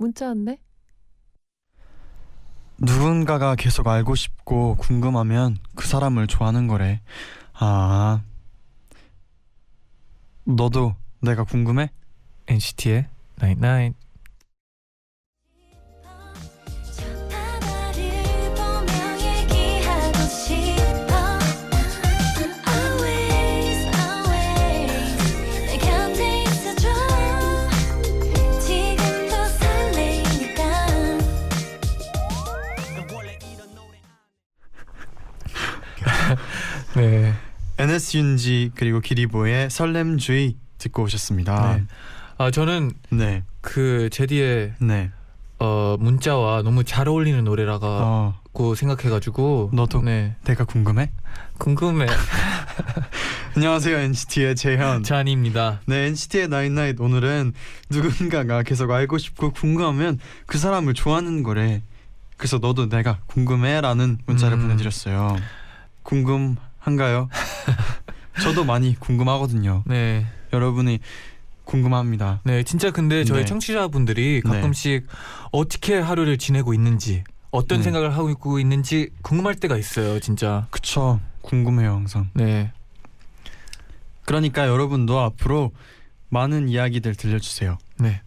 문자 왔네. 누군가가 계속 알고 싶고 궁금하면 그 사람을 좋아하는 거래. 아, 너도 내가 궁금해? NCT의 Night Night. NS윤지 그리고 기리보이의 설렘주의 듣고 오셨습니다. 네. 아 저는 네, 그 제디의 네. 어 문자와 너무 잘 어울리는 노래라고 어, 생각해가지고 너도? 네 내가 궁금해? 궁금해 안녕하세요 NCT의 재현. 쟈니입니다. 네, NCT의 night night 오늘은 누군가가 계속 알고 싶고 궁금하면 그 사람을 좋아하는 거래. 그래서 너도 내가 궁금해라는 문자를 음. 보내드렸어요. 궁금한가요? 저도 많이 궁금하거든요. 네. 여러분이 궁금합니다. 네, 진짜 근데 저희 네. 청취자분들이 가끔씩 어떻게 하루를 지내고 있는지 어떤 네. 생각을 하고 있는지 궁금할 때가 있어요, 진짜. 그쵸? 궁금해요 항상. 네. 그러니까 여러분도 앞으로 많은 이야기들 들려주세요. 네.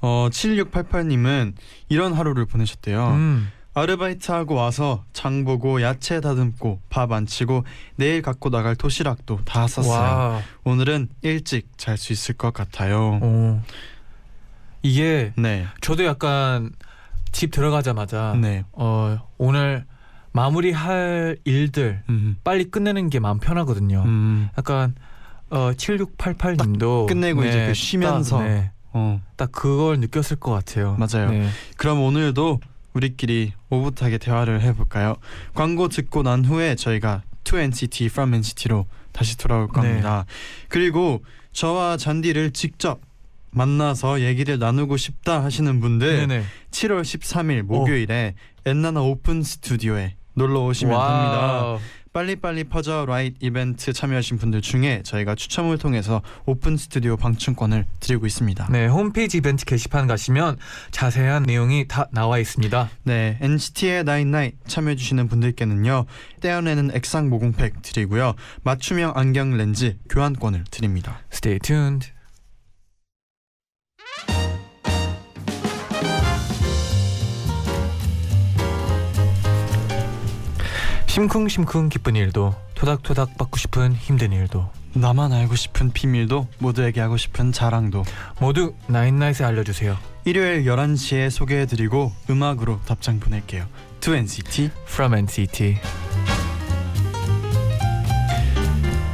어 7688님은 이런 하루를 보내셨대요. 음. 아르바이트하고 와서 장 보고 야채 다듬고 밥 안 치고 내일 갖고 나갈 도시락도 다 쌌어요. 와. 오늘은 일찍 잘 수 있을 것 같아요. 어. 이게 네, 저도 약간 집 들어가자마자 네, 어, 오늘 마무리할 일들 음, 빨리 끝내는 게 마음 편하거든요. 음, 약간 어 7688님도 끝내고 이제 그 쉬면서. 딱, 네, 어, 딱 그걸 느꼈을 것 같아요. 맞아요. 네. 그럼 오늘도 우리끼리 오붓하게 대화를 해볼까요? 광고 듣고 난 후에 저희가 To NCT From NCT로 다시 돌아올 네. 겁니다. 그리고 저와 잔디를 직접 만나서 얘기를 나누고 싶다 하시는 분들 네네. 7월 13일 목요일에 엔나나 오픈 스튜디오에 놀러 오시면 됩니다. 빨리빨리 퍼져 라이트 이벤트 참여하신 분들 중에 저희가 추첨을 통해서 오픈 스튜디오 방청권을 드리고 있습니다. 네, 홈페이지 이벤트 게시판 가시면 자세한 내용이 다 나와 있습니다. 네, NCT의 night night 참여해 주시는 분들께는요 떼어내는 액상 모공팩 드리고요 맞춤형 안경 렌즈 교환권을 드립니다. Stay tuned. 심쿵심쿵 기쁜 일도 토닥토닥 받고 싶은 힘든 일도 나만 알고 싶은 비밀도 모두에게 하고 싶은 자랑도 모두 나인나잇에 알려주세요. 일요일 11시에 소개해드리고 음악으로 답장 보낼게요. To NCT From NCT.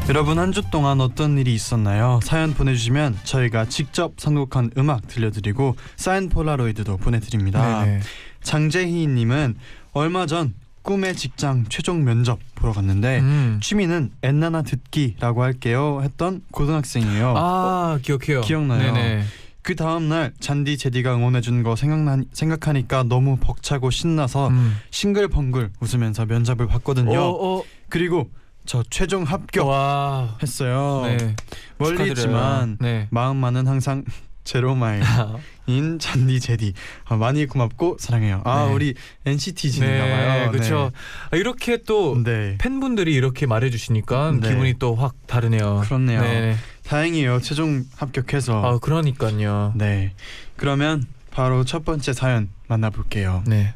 여러분 한 주 동안 어떤 일이 있었나요? 사연 보내주시면 저희가 직접 선곡한 음악 들려드리고 사인 폴라로이드도 보내드립니다. 네네. 장재희님은 얼마 전 꿈의 직장 최종 면접 보러 갔는데 음. 취미는 엔나나 듣기라고 할게요 했던 고등학생이에요. 아 기억해요. 기억나요. 네네. 그 다음 날 잔디 제디가 응원해 준 거 생각나 생각하니까 너무 벅차고 신나서 음. 싱글벙글 웃으면서 면접을 봤거든요. 어, 어. 그리고 저 최종 합격했어요. 와. 네. 멀리 축하드려요. 있지만 네. 마음만은 항상 제로마일인 잔디 제디 아, 많이 고맙고 사랑해요. 아 네. 우리 NCT진인가봐요. 네, 그렇죠. 아, 이렇게 또 네. 팬분들이 이렇게 말해주시니까 네. 기분이 또 확 다르네요. 그렇네요. 네. 다행이에요. 최종 합격해서. 아 그러니까요. 네. 그러면 바로 첫 번째 사연 만나볼게요. 네.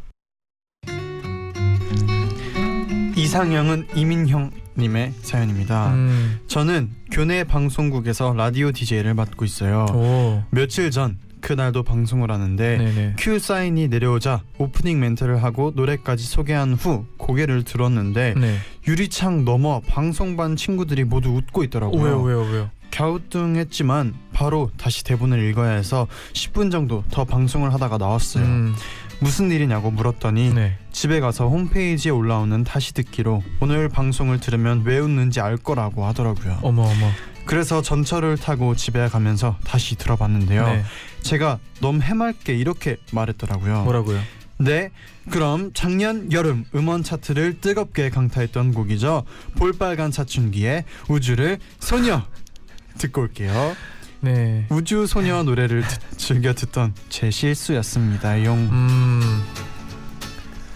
이상형은 이민형 님의 사연입니다. 음. 저는 교내 방송국에서 라디오 DJ를 맡고 있어요. 오. 며칠 전 그날도 방송을 하는데 네네. 큐 사인이 내려오자 오프닝 멘트를 하고 노래까지 소개한 후 고개를 들었는데 네. 유리창 너머 방송반 친구들이 모두 웃고 있더라고요. 왜요 왜요 왜요? 갸우뚱했지만 바로 다시 대본을 읽어야 해서 10분 정도 더 방송을 하다가 나왔어요. 음, 무슨 일이냐고 물었더니 네. 집에 가서 홈페이지에 올라오는 다시 듣기로 오늘 방송을 들으면 왜 웃는지 알 거라고 하더라고요. 어머 어머. 그래서 전철을 타고 집에 가면서 다시 들어봤는데요. 네. 제가 너무 해맑게 이렇게 말했더라고요. 뭐라고요? 네, 그럼 작년 여름 음원 차트를 뜨겁게 강타했던 곡이죠. 볼빨간 사춘기의 우주를 소녀 듣고 올게요. 네. 우주 소녀 노래를 듣- 즐겨 듣던 제 실수였습니다. 용 음.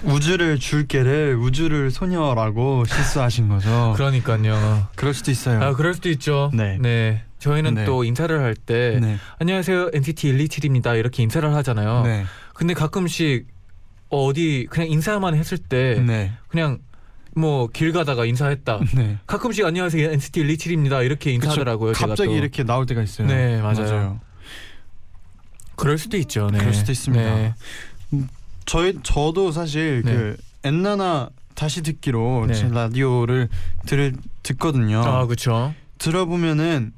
우주를 줄게를 우주를 소녀라고 실수하신 거죠. 그러니까요. 그럴 수도 있어요. 아 그럴 수도 있죠. 네. 저희는 네. 또 인사를 할때 네, 안녕하세요 NCT 127입니다 이렇게 인사를 하잖아요. 네, 근데 가끔씩 어디 그냥 인사만 했을 때 네, 그냥 뭐 길 가다가 인사했다. 네. 가끔씩 안녕하세요 NCT 127입니다 이렇게 인사하더라고요. 제가 갑자기 또. 이렇게 나올 때가 있어요. 네, 맞아요. 그럴 수도 있죠. 네. 그럴 수도 있습니다. 네. 저희 저도 사실 네. 그 엔나나 다시 듣기로 네. 제 라디오를 들 듣거든요. 아 그렇죠. 들어보면은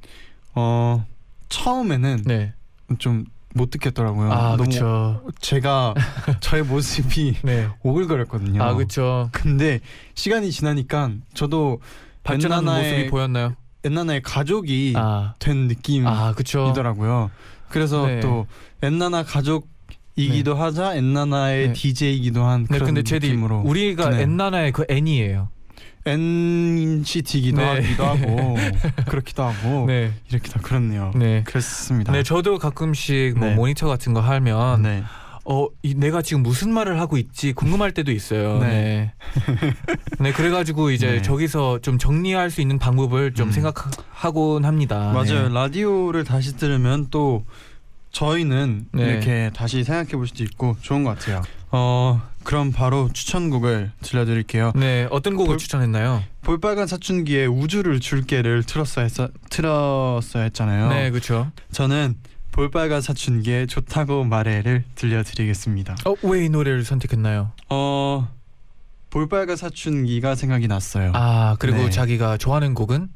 어 처음에는 네. 좀 못 듣겠더라고요. 아 그렇죠. 제가 저의 모습이 네. 오글거렸거든요. 아 그렇죠. 근데 시간이 지나니까 저도 발전하는 모습이 보였나요? 엔나나의 가족이 아. 된 아. 느낌이더라고요. 그래서 네. 또 엔나나 가족 이기도 하자 엔나나의 네. DJ이기도 한 네, 그런 근데 제디 느낌으로 우리가 네. 엔나나의 그 N이에요. NCT이기도 네. 하기도 하고 그렇기도 하고 네. 이렇게 다 그렇네요. 네. 그렇습니다. 네, 저도 가끔씩 뭐 네. 모니터 같은 거 하면 네. 어, 이, 내가 지금 무슨 말을 하고 있지 궁금할 때도 있어요. 네. 네. 네, 그래가지고 이제 네. 저기서 좀 정리할 수 있는 방법을 좀 음. 생각하곤 합니다. 맞아요. 네. 라디오를 다시 들으면 또 저희는 네. 이렇게 다시 생각해 볼 수도 있고 좋은 것 같아요. 어 그럼 바로 추천곡을 들려드릴게요. 네, 어떤 곡을 볼- 추천했나요? 볼빨간 사춘기의 우주를 줄게를 틀었어야 했, 틀었어야 했잖아요. 네, 그렇죠. 저는 볼빨간 사춘기의 좋다고 말해를 들려드리겠습니다. 어, 왜 이 노래를 선택했나요? 어 볼빨간 사춘기가 생각이 났어요. 아, 그리고 네. 자기가 좋아하는 곡은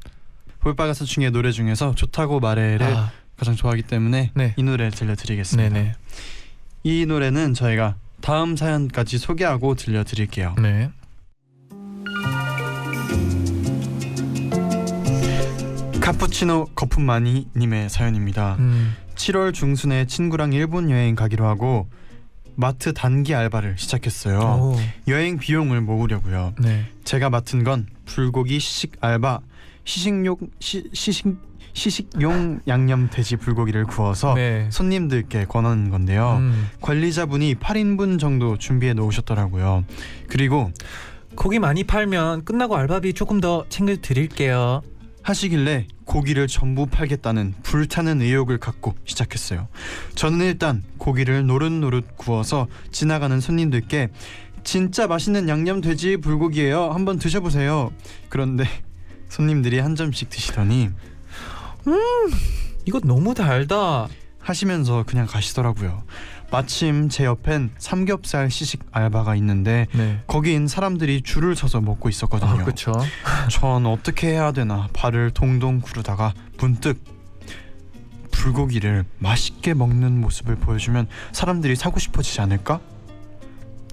볼빨간 사춘기의 노래 중에서 좋다고 말해를 아, 가장 좋아하기 때문에 네. 이 노래를 들려드리겠습니다. 네네. 이 노래는 저희가 다음 사연까지 소개하고 들려드릴게요. 네. 카푸치노 거품마니 님의 사연입니다. 음, 7월 중순에 친구랑 일본 여행 가기로 하고 마트 단기 알바를 시작했어요. 오, 여행 비용을 모으려고요. 네. 제가 맡은 건 불고기 시식 알바, 시식용 시, 시식 시식용 양념 돼지 불고기를 구워서 네. 손님들께 권하는 건데요. 음, 관리자분이 8인분 정도 준비해 놓으셨더라고요. 그리고 고기 많이 팔면 끝나고 알바비 조금 더 챙겨 드릴게요. 하시길래 고기를 전부 팔겠다는 불타는 의욕을 갖고 시작했어요. 저는 일단 고기를 노릇노릇 구워서 지나가는 손님들께 진짜 맛있는 양념 돼지 불고기예요. 한번 드셔보세요. 그런데 손님들이 한 점씩 드시더니 이거 너무 달다. 하시면서 그냥 가시더라고요. 마침 제 옆엔 삼겹살 시식 알바가 있는데 네. 거긴 사람들이 줄을 서서 먹고 있었거든요. 아, 그렇죠. 전 어떻게 해야 되나 발을 동동 구르다가 문득 불고기를 맛있게 먹는 모습을 보여주면 사람들이 사고 싶어지지 않을까?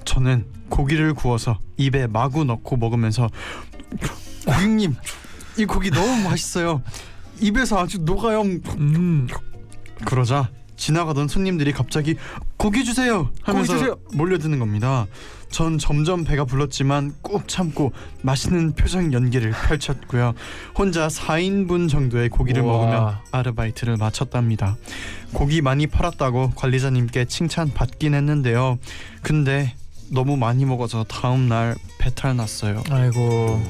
저는 고기를 구워서 입에 마구 넣고 먹으면서 고객님 이 고기 너무 맛있어요. 입에서 아주 녹아요. 음. 그러자 지나가던 손님들이 갑자기 고기 주세요 하면서 주세요. 몰려드는 겁니다. 전 점점 배가 불렀지만 꾹 참고 맛있는 표정 연기를 펼쳤고요. 혼자 4인분 정도의 고기를 우와. 먹으며 아르바이트를 마쳤답니다. 고기 많이 팔았다고 관리자님께 칭찬 받긴 했는데요. 근데 너무 많이 먹어서 다음 날 배탈 났어요. 아이고.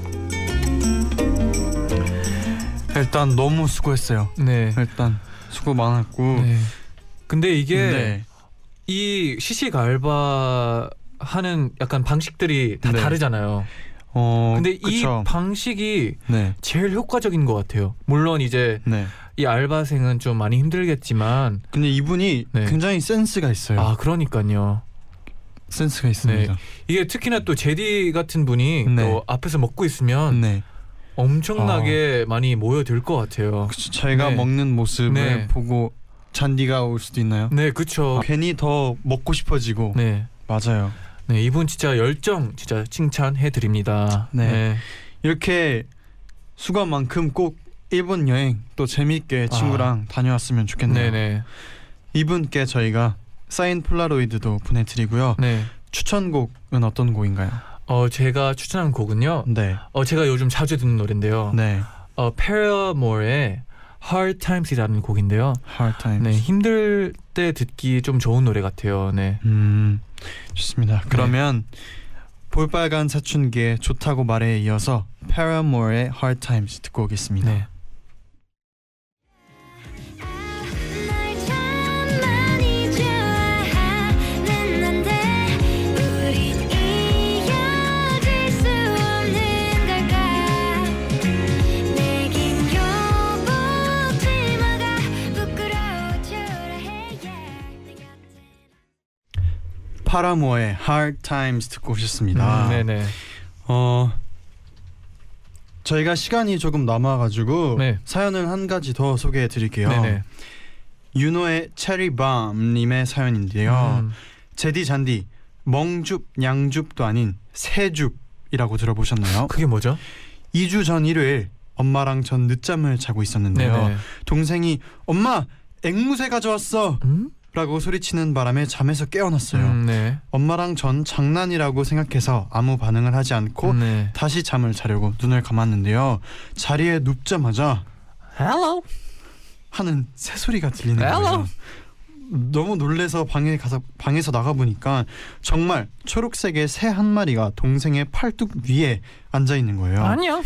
일단 너무 수고했어요. 네. 일단 수고 많았고 네. 근데 이게 네. 이 시식 알바 하는 약간 방식들이 다 네. 다르잖아요. 어 근데 그쵸. 이 방식이 네. 제일 효과적인 것 같아요. 물론 이제 네. 이 알바생은 좀 많이 힘들겠지만 근데 이분이 네. 굉장히 센스가 있어요. 아 그러니까요. 센스가 있습니다. 이게 특히나 또 제디 같은 분이 네. 또 앞에서 먹고 있으면 네. 엄청나게 많이 모여들 것 같아요. 그쵸, 저희가 네. 먹는 모습을 네. 보고 잔디가 올 수도 있나요? 네, 그쵸. 괜히 더 먹고 싶어지고 네. 맞아요. 네, 이분 진짜 열정 진짜 칭찬해 드립니다. 네. 이렇게 수건만큼 꼭 일본 여행 또 재밌게 친구랑 다녀왔으면 좋겠네요. 네, 네. 이분께 저희가 사인 폴라로이드도 보내드리고요. 네. 추천곡은 어떤 곡인가요? 어, 제가 추천한 곡은요. 네, 어, 제가 요즘 자주 듣는 노래인데요. 네, 어, Paramore의 Hard Times이라는 곡인데요. Hard Times. 네, 힘들 때 듣기 좀 좋은 노래 같아요. 네. 음, 좋습니다. 그러면 볼빨간 사춘기의 좋다고 말에 이어서 Paramore의 Hard Times 듣고 오겠습니다. 네. 파라모의 Hard Times 듣고 오셨습니다. 음, 네, 네. 어 저희가 시간이 조금 남아가지고 네. 사연을 한 가지 더 소개해 드릴게요. 네, 네. 윤호의 체리밤님의 사연인데요. 음, 제디 잔디 멍줍 양줍도 아닌 새줍이라고 들어보셨나요? 그게 뭐죠? 2주 전 일요일 엄마랑 전 늦잠을 자고 네, 있었는데요. 네. 동생이 엄마 앵무새 가져왔어 음? 라고 소리치는 바람에 잠에서 깨어났어요. 음, 네. 엄마랑 전 장난이라고 생각해서 아무 반응을 하지 않고 네. 다시 잠을 자려고 눈을 감았는데요. 자리에 눕자마자 Hello. 하는 새소리가 들리는 Hello. 거예요. 너무 놀래서 방에 가서 방에서 나가 보니까 정말 초록색의 새 한 마리가 동생의 팔뚝 위에 앉아 있는 거예요. 아니요.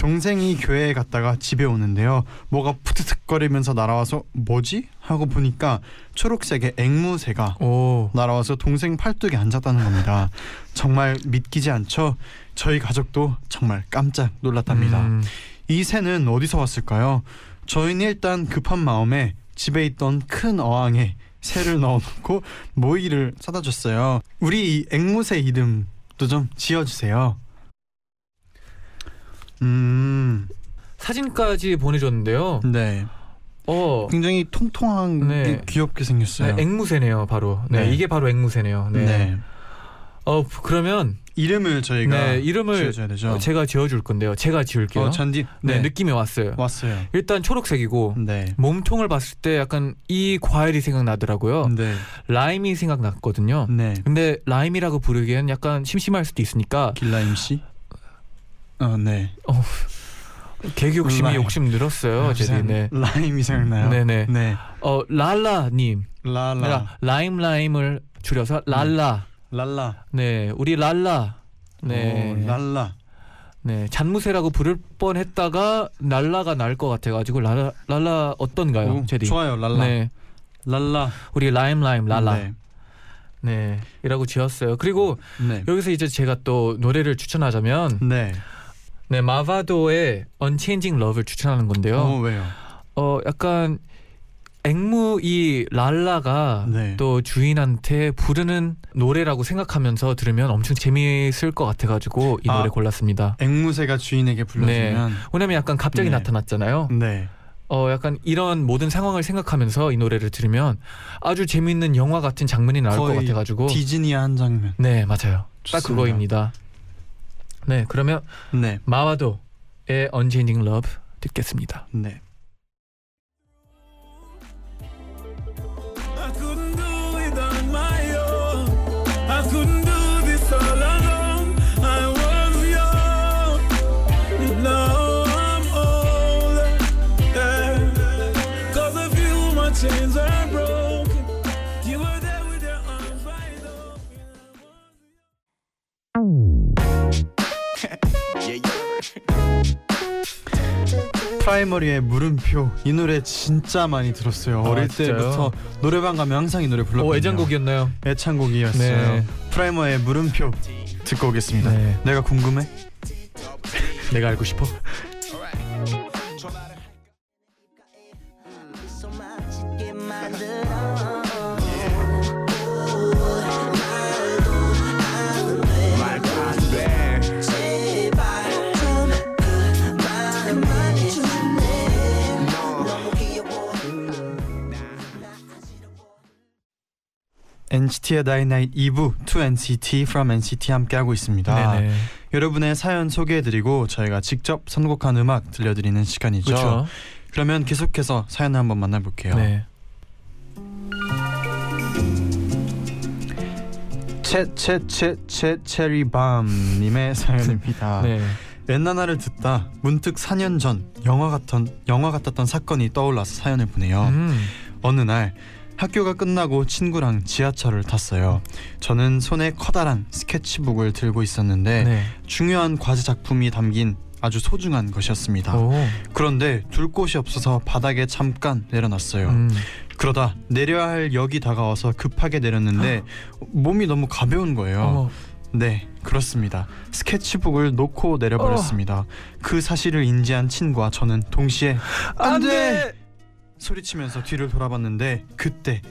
동생이 교회에 갔다가 집에 오는데요. 뭐가 푸트득거리면서 날아와서 뭐지? 하고 보니까 초록색의 앵무새가 오. 날아와서 동생 팔뚝에 앉았다는 겁니다. 정말 믿기지 않죠? 저희 가족도 정말 깜짝 놀랐답니다. 음, 이 새는 어디서 왔을까요? 저희는 일단 급한 마음에 집에 있던 큰 어항에 새를 넣어놓고 모이를 사다 줬어요. 우리 이 앵무새 이름도 좀 지어주세요. 음, 사진까지 보내줬는데요. 네. 어. 굉장히 통통한 네. 게 귀엽게 생겼어요. 네, 앵무새네요, 바로. 네, 네. 이게 바로 앵무새네요. 네. 네. 어, 그러면 이름을 저희가 네, 이름을 지어줘야 되죠. 어, 제가 지어줄 건데요. 제가 지을게요. 어, 잔디. 네, 네, 느낌이 왔어요. 왔어요. 일단 초록색이고 네. 몸통을 봤을 때 약간 이 과일이 생각나더라고요. 네. 라임이 생각났거든요. 네. 근데 라임이라고 부르기엔 약간 심심할 수도 있으니까 길라임 씨. 어, 네. 개그 욕심이 라임. 욕심 늘었어요. 제디. 네. 라임이 생각나요. 네네. 네. 어 랄라님. 그러니까 라임 라임을 줄여서 랄라. 랄라. 네, 우리 랄라. 네, 오, 랄라. 네 잔무새라고 부를 뻔했다가 랄라가 날 것 같아가지고 랄라 랄라 어떤가요, 오, 제디? 좋아요. 랄라. 네, 랄라. 우리 라임 라임 랄라. 네. 네, 이라고 지었어요. 그리고 네. 여기서 이제 제가 또 노래를 추천하자면 네. 네 마바도의 Unchanging Love를 추천하는 건데요. 어, 왜요? 어 약간 앵무 이 랄라가 네. 또 주인한테 부르는 노래라고 생각하면서 들으면 엄청 재미있을 것 같아가지고 이 아. 노래 골랐습니다. 앵무새가 주인에게 불러주면 왜냐면 약간 갑자기 네. 나타났잖아요. 네. 어 약간 이런 모든 상황을 생각하면서 이 노래를 들으면 아주 재미있는 영화 같은 장면이 나올 것 같아가지고 디즈니 한 장면. 네 맞아요. 딱 좋습니다. 그거입니다. 네 그러면 네. 마와도의 Unchanging Love 듣겠습니다. 네. 프라이머리의 물음표 이 노래 진짜 많이 들었어요. 아, 어릴 진짜요? 때부터 노래방 가면 항상 이 노래 불렀거든요. 오 애장곡이었나요? 애창곡이었어요. 네. 프라이머의 물음표 듣고 오겠습니다. 네. 내가 궁금해? 내가 알고 싶어. NCT의 night night 2부 to NCT from NCT 함께하고 있습니다. 네네. 여러분의 사연 소개해드리고 저희가 직접 선곡한 음악 들려드리는 시간이죠. 그렇죠. 그러면 계속해서 사연을 한번 만나볼게요. 네. 채채채채 체리밤님의 사연입니다. 네. 엔나나를 듣다 문득 4년 전 영화 같던 영화 같았던 사건이 떠올라서 사연을 보내요. 음. 어느 날 학교가 끝나고 친구랑 지하철을 탔어요. 저는 손에 커다란 스케치북을 들고 있었는데 네. 중요한 과제 작품이 담긴 아주 소중한 것이었습니다. 오. 그런데 둘 곳이 없어서 바닥에 잠깐 내려놨어요. 음. 그러다 내려야 할 역이 다가와서 급하게 내렸는데 몸이 너무 가벼운 거예요. 어머. 네, 그렇습니다. 스케치북을 놓고 내려버렸습니다. 그 사실을 인지한 친구와 저는 동시에 안 돼! 소리치면서 뒤를 돌아봤는데 그때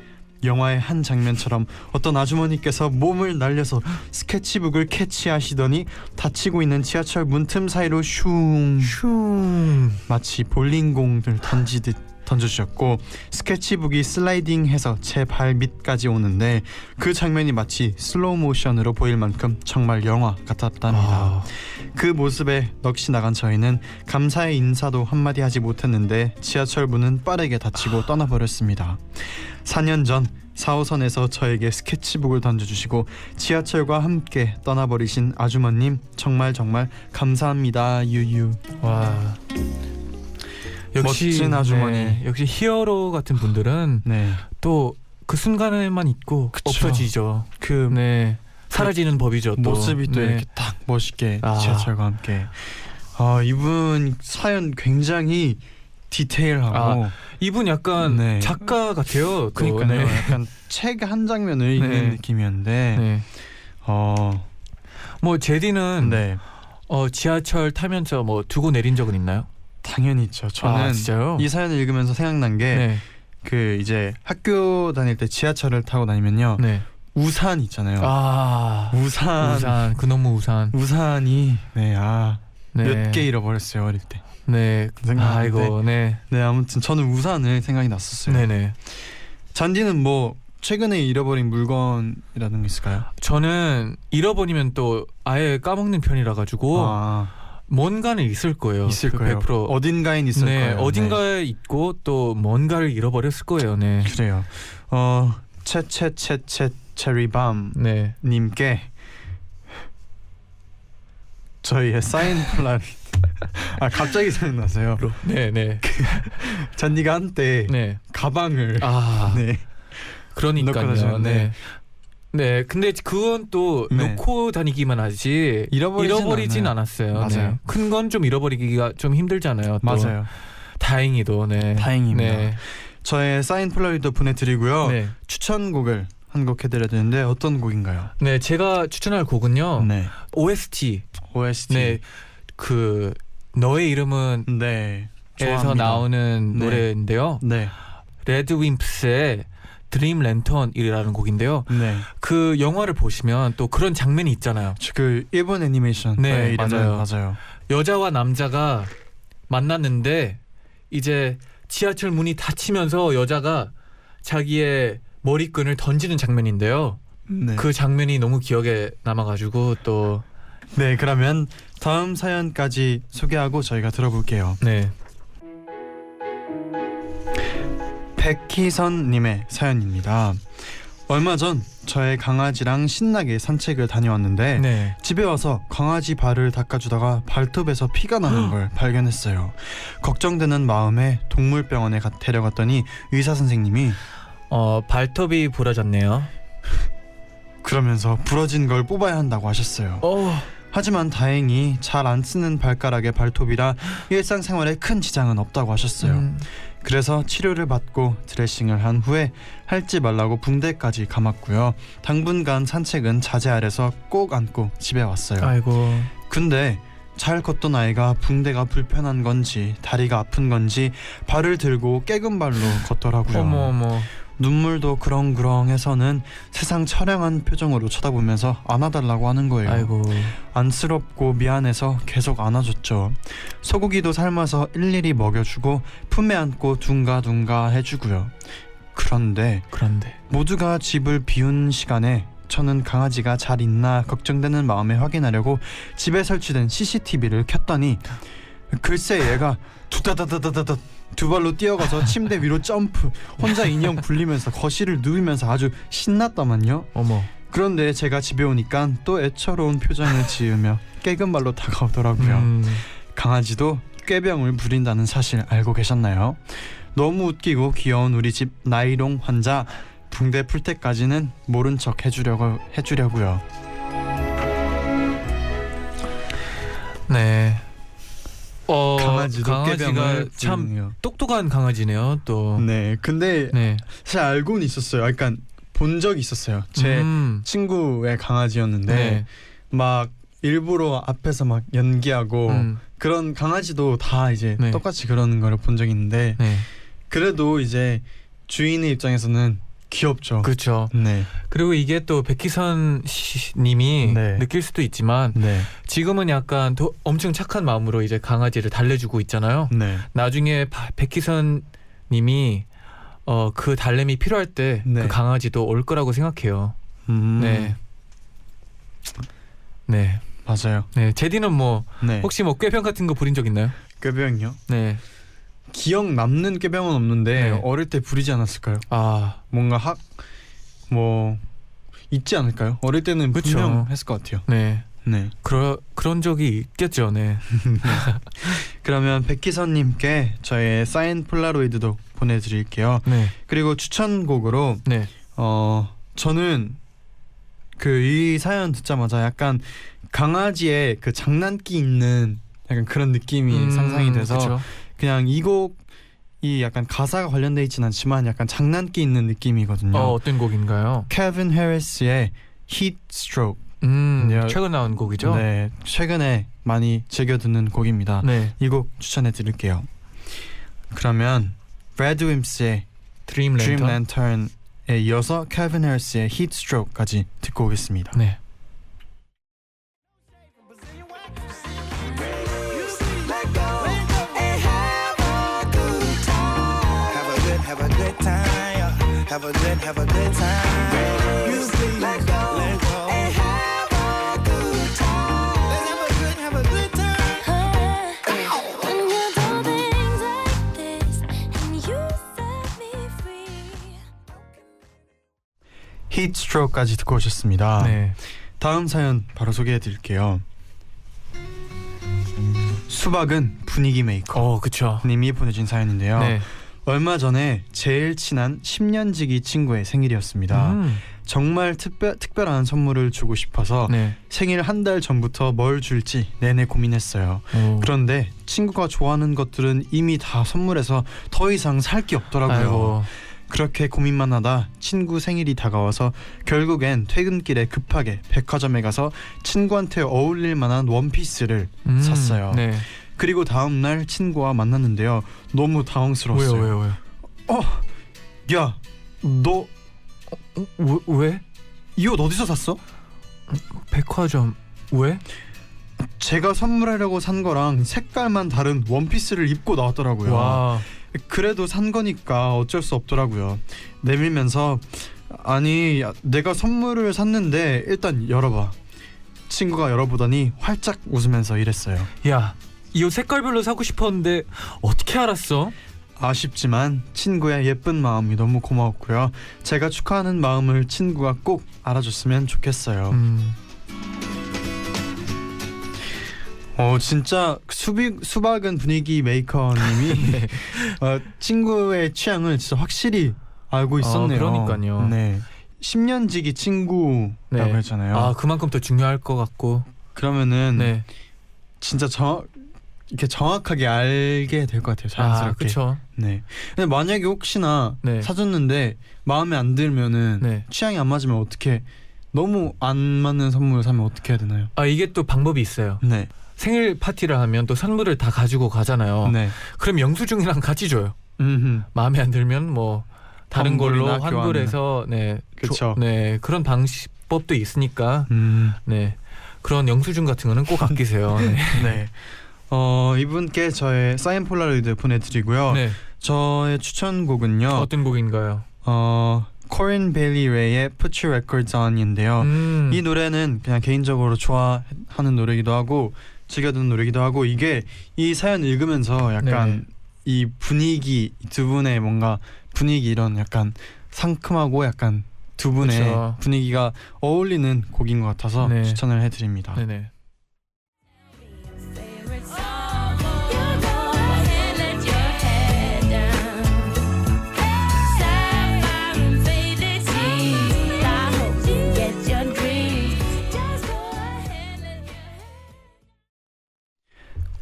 영화의 한 장면처럼 어떤 아주머니께서 몸을 날려서 스케치북을 캐치하시더니 닫히고 있는 지하철 문틈 사이로 슝 슝. 마치 볼링공을 던지듯 던져주셨고 스케치북이 슬라이딩해서 제 발 밑까지 오는데 그 장면이 마치 슬로우 모션으로 보일 만큼 정말 영화 같았답니다. 아. 그 모습에 넋이 나간 저희는 감사의 인사도 한마디 하지 못했는데 지하철 문은 빠르게 닫히고 떠나버렸습니다. 4년 전 4호선에서 저에게 스케치북을 던져주시고 지하철과 함께 떠나버리신 아주머님 정말 정말 감사합니다 유유 와. 역시 멋진 아주머니. 네, 역시 히어로 같은 분들은 네. 또그 순간에만 있고 그쵸. 없어지죠. 그 네. 사라지는 법이죠. 또. 모습이 또 네. 이렇게 딱 멋있게 아. 지하철과 함께 아 이분 사연 굉장히 디테일하고 이분 약간 네. 작가 같아요. 또. 그러니까요 네. 약간 책 한 장면을 읽는 네. 느낌이었는데 네. 어, 뭐 제디는 네 어, 지하철 타면서 뭐 두고 내린 적은 있나요? 당연히 있죠 저는 아? 이 사연을 읽으면서 생각난 게 네. 그 이제 학교 다닐 때 지하철을 타고 다니면요 네. 우산 있잖아요 아. 우산 우산. 그놈의 우산. 우산이 네아몇 네. 개 잃어버렸어요 어릴 때 네. 생각나는데. 아이고. 네. 네 아무튼 저는 우산을 생각이 났었어요 네, 네. 잔디는 뭐 최근에 잃어버린 물건이라는 게 있을까요? 저는 잃어버리면 또 아예 까먹는 편이라 가지고 아, 뭔가는 있을 거예요. 있을 그 거예요. 100%. 어딘가엔 있을 네, 거예요. 어딘가에 있고 또 뭔가를 잃어버렸을 거예요. 네. 네. 그래요. 어 채채채채 체리밤 네. 님께 저희의 사인 플라리 아 갑자기 생각나서요. 네, 네. 잔디가 한때 네. 가방을 아, 네. 그러니까요. 다녔는데. 네. 네, 근데 그건 또 네. 놓고 다니기만 하지 잃어버리진 잃어버리진. 않았어요. 맞아요. 네. 큰건 좀 잃어버리기가 좀 힘들잖아요. 또. 맞아요. 다행히도 네. 다행입니다. 네. 저의 사인 폴라로이드도 보내드리고요. 네. 추천곡을 한 곡 해드려야 되는데 어떤 곡인가요? 네, 제가 추천할 곡은요. 네. OST. OST. 네. 그 너의 이름은 네. 에서. 나오는 네. 노래인데요. 네. RADWIMPS의 Dream Lantern이라는 곡인데요. 네. 그 영화를 보시면 또 그런 장면이 있잖아요. 그 일본 애니메이션 네, 이름은 맞아요. 맞아요. 여자와 남자가 만났는데 이제 지하철 문이 닫히면서 여자가 자기의 머리끈을 던지는 장면인데요. 네. 그 장면이 너무 기억에 남아가지고 또 네, 그러면 다음 사연까지 소개하고 저희가 들어볼게요. 네. 백희선 님의 사연입니다. 얼마 전 저의 강아지랑 신나게 산책을 다녀왔는데 네. 집에 와서 강아지 발을 닦아주다가 발톱에서 피가 나는 걸 발견했어요. 걱정되는 마음에 동물병원에 가- 데려갔더니 의사 선생님이 어 발톱이 부러졌네요. 그러면서 부러진 걸 뽑아야 한다고 하셨어요. 어. 하지만 다행히 잘 안 쓰는 발가락의 발톱이라 일상생활에 큰 지장은 없다고 하셨어요. 음, 그래서 치료를 받고 드레싱을 한 후에 할지 말라고 붕대까지 감았고요. 당분간 산책은 자제하래서 꼭 안고 집에 왔어요. 아이고. 근데 잘 걷던 아이가 붕대가 불편한 건지 다리가 아픈 건지 발을 들고 깨금 발로 걷더라고요. 어머 어머. 눈물도 그렁그렁해서는 세상 처량한 표정으로 쳐다보면서 안아달라고 하는 거예요. 아이고. 안쓰럽고 미안해서 계속 안아줬죠. 소고기도 삶아서 일일이 먹여주고 품에 안고 둥가둥가 해주고요. 그런데 그런데 모두가 집을 비운 시간에 저는 강아지가 잘 있나 걱정되는 마음에 확인하려고 집에 설치된 CCTV를 켰더니 글쎄 얘가 두다다다다다다 두 발로 뛰어가서 침대 위로 점프 혼자 인형 굴리면서 거실을 누우면서 아주 신났더만요 어머 그런데 제가 집에 오니까 또 애처로운 표정을 지으며 깨금 발로 다가오더라고요 음, 강아지도 꾀병을 부린다는 사실 알고 계셨나요? 너무 웃기고 귀여운 우리 집 나이롱 환자 붕대 풀 때까지는 모른 척 해주려고 해주려고요. 네. 어, 강아지도 강아지가 참 부리네요. 똑똑한 강아지네요. 또. 네, 근데 네. 사실 알고는 있었어요. 약간 본 적이 있었어요. 제 음, 친구의 강아지였는데 네. 막 일부러 앞에서 막 연기하고 음, 그런 강아지도 다 이제 네. 똑같이 그러는 거를 본 적이 있는데 네. 그래도 이제 주인의 입장에서는 귀엽죠. 그렇죠. 네, 그리고 이게 또 백희선 씨- 님이 네. 느낄 수도 있지만 네, 지금은 약간 더 엄청 착한 마음으로 이제 강아지를 달래주고 있잖아요. 네. 나중에 바- 백희선 님이 어, 그 달램이 필요할 때그 네. 강아지도 올 거라고 생각해요. 음, 네. 네. 맞아요. 네. 제디는 뭐 네. 혹시 뭐 꾀병 같은 거 부린 적 있나요? 꾀병이요? 네. 기억 남는 꾀병은 없는데 네. 어릴 때 부리지 않았을까요? 아, 뭔가 학뭐 있지 않을까요? 어릴 때는 그쵸. 분명 했을 것 같아요. 네. 네. 그러 그런 적이 있겠죠. 네. 그러면 백희선 님께 저의 사인 폴라로이드도 보내 드릴게요. 네. 그리고 추천곡으로 네. 어 저는 그 이 사연 듣자마자 약간 강아지의 그 장난기 있는 약간 그런 느낌이 음, 상상이 돼서 그쵸. 그냥 이 곡이 약간 가사가 관련돼 있진 않지만 약간 장난기 있는 느낌이거든요. 어, 어떤 곡인가요? 케빈 해리스의 Heat Stroke. 음, 네. 최근 나온 곡이죠. 네, 최근에 많이 즐겨 듣는 곡입니다. 네. 이 곡 추천해 드릴게요. 그러면 RADWIMPS의 Dream Dream Lantern. Lantern에 이어서 캘빈 해리스의 Stroke까지 듣고 오겠습니다. 네. Have a good, have a good time. Music, Let go let go. and have a good time. Let's have a good, have a good time. When you do things like this and you set me free. Heat Stroke까지 듣고 오셨습니다. 네. 다음 사연 바로 소개해 드릴게요. 수박은 분위기 메이커 어, 그쵸. 님이 보내준 사연인데요. 네. 얼마 전에 제일 친한 10년지기 친구의 생일이었습니다. 음, 정말 특별, 특별한 선물을 주고 싶어서 네. 생일 한 달 전부터 뭘 줄지 내내 고민했어요. 오. 그런데 친구가 좋아하는 것들은 이미 다 선물해서 더 이상 살 게 없더라고요. 아이고. 그렇게 고민만 하다 친구 생일이 다가와서 결국엔 퇴근길에 급하게 백화점에 가서 친구한테 어울릴 만한 원피스를 음, 샀어요. 네. 그리고 다음 날 친구와 만났는데요. 너무 당황스러웠어요. 왜요, 왜요, 왜요? 야, 너 어, 왜, 왜? 이 옷 어디서 샀어? 백화점 왜? 제가 선물하려고 산 거랑 색깔만 다른 원피스를 입고 나왔더라고요. 와. 그래도 산 거니까 어쩔 수 없더라고요. 내밀면서 아니 야, 내가 선물을 샀는데 일단 열어봐. 친구가 열어보더니 활짝 웃으면서 이랬어요. 야, 이 옷 색깔별로 사고 싶었는데 어떻게 알았어? 아쉽지만 친구의 예쁜 마음이 너무 고마웠고요. 제가 축하하는 마음을 친구가 꼭 알아줬으면 좋겠어요. 음. 어 진짜 수비, 수박은 분위기 메이커님이 네. 어, 친구의 취향을 진짜 확실히 알고 있었네요. 아, 그러니까요. 네. 10년지기 친구라고 네. 했잖아요. 아, 그만큼 더 중요할 것 같고. 그러면은 네. 진짜 정 이렇게 정확하게 알게 될 것 같아요. 아, 자연스럽게. 그렇죠. 네. 근데 만약에 혹시나 네. 사줬는데 마음에 안 들면은 네. 취향이 안 맞으면 어떻게 너무 안 맞는 선물을 사면 어떻게 해야 되나요? 아, 이게 또 방법이 있어요. 네. 생일 파티를 하면 또 선물을 다 가지고 가잖아요. 네. 그럼 영수증이랑 같이 줘요. 음. 마음에 안 들면 뭐 다른 걸로 환불해서 네. 조- 네. 그런 방법도 있으니까 음. 네. 그런 영수증 같은 거는 꼭 아끼세요. 네. 네. 어 이분께 저의 사인 폴라로이드 보내드리고요. 네. 저의 추천곡은요. 어떤 곡인가요? 어 코린 베일리 레이의 Put Your Records On인데요. 음. 이 노래는 그냥 개인적으로 좋아하는 노래기도 하고 즐겨 듣는 노래기도 하고 이게 이 사연 읽으면서 약간 네. 이 분위기 두 분의 뭔가 분위기 이런 약간 상큼하고 약간 두 분의 그쵸. 분위기가 어울리는 곡인 것 같아서 네. 추천을 해드립니다. 네네.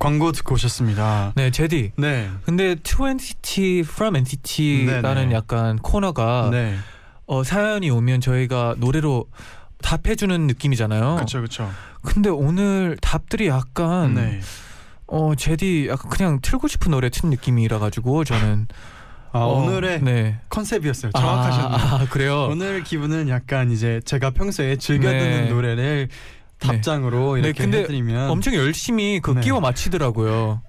광고 듣고 오셨습니다. 네, 제디. 네, 근데 To NCT From NCT라는. 약간 코너가 네, 어, 사연이 오면 저희가 노래로 답해주는 느낌이잖아요. 그렇죠, 그렇죠. 근데 오늘 답들이 약간 네, 어 제디 약간 그냥 틀고 싶은 노래 튼 느낌이라 가지고 저는 아, 어, 오늘의 네. 컨셉이었어요. 정확하셨네요. 아, 아, 그래요. 오늘 기분은 약간 이제 제가 평소에 즐겨 네. 듣는 노래를 답장으로 네, 이렇게 근데 해드리면 엄청 열심히 그 네. 끼워 맞히더라고요.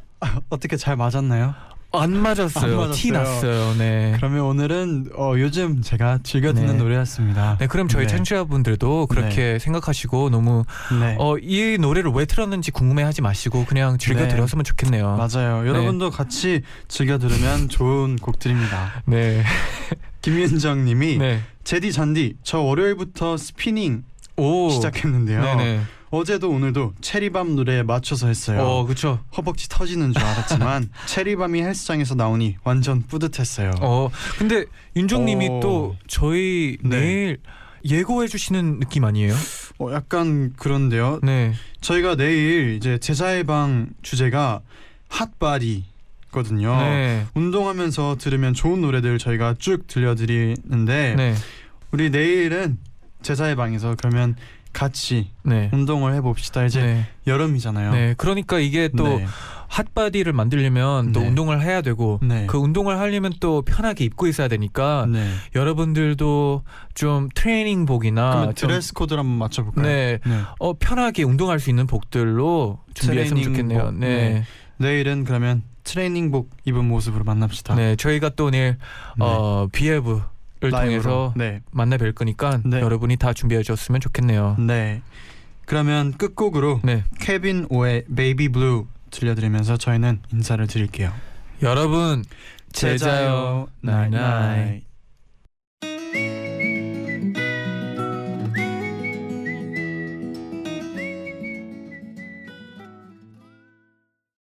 어떻게 잘 맞았나요? 안 맞았어요. 안티 맞았어요. 났어요. 네. 그러면 오늘은 어, 요즘 제가 즐겨 듣는 네. 노래였습니다. 네, 그럼 저희 네. 청취자분들도 그렇게 생각하시고 너무 네. 어, 이 노래를 왜 틀었는지 궁금해하지 마시고 그냥 즐겨 네. 들었으면 좋겠네요. 맞아요. 여러분도 같이 즐겨 들으면 좋은 곡들입니다. 네. 김윤정님이 네. 제디 잔디 저 월요일부터 스피닝 오. 시작했는데요. 네네. 어제도 오늘도 체리밤 노래에 맞춰서 했어요. 어, 그렇죠. 허벅지 터지는 줄 알았지만 체리밤이 헬스장에서 나오니 완전 뿌듯했어요. 어, 근데 윤종님이 오. 또 저희 네. 내일 예고해 주시는 느낌 아니에요? 어, 약간 그런데요. 네. 저희가 내일 이제 제자의 방 주제가 핫바디 거든요. 네. 운동하면서 들으면 좋은 노래들 저희가 쭉 들려드리는데 네. 우리 내일은 제자의 방에서 그러면 같이 네. 운동을 해봅시다. 이제 네. 여름이잖아요. 네. 그러니까 이게 또 네. 핫바디를 만들려면 또 네. 운동을 해야 되고 네. 그 운동을 하려면 또 편하게 입고 있어야 되니까 네. 여러분들도 좀 트레이닝복이나 좀 드레스 코드를 한번 맞춰볼까요? 네. 네. 어 편하게 운동할 수 있는 복들로 준비했으면. 좋겠네요. 네. 네. 내일은 그러면 트레이닝복 입은 모습으로 만납시다. 네. 저희가 또 내일 네. 어 라이브로. 통해서 네. 만나 뵐 거니까 네. 여러분이 다 준비해 주셨으면 좋겠네요. 네. 그러면 끝곡으로 네. 케빈 오의 Baby Blue 들려드리면서 저희는 인사를 드릴게요. 여러분 제자요 나잇나잇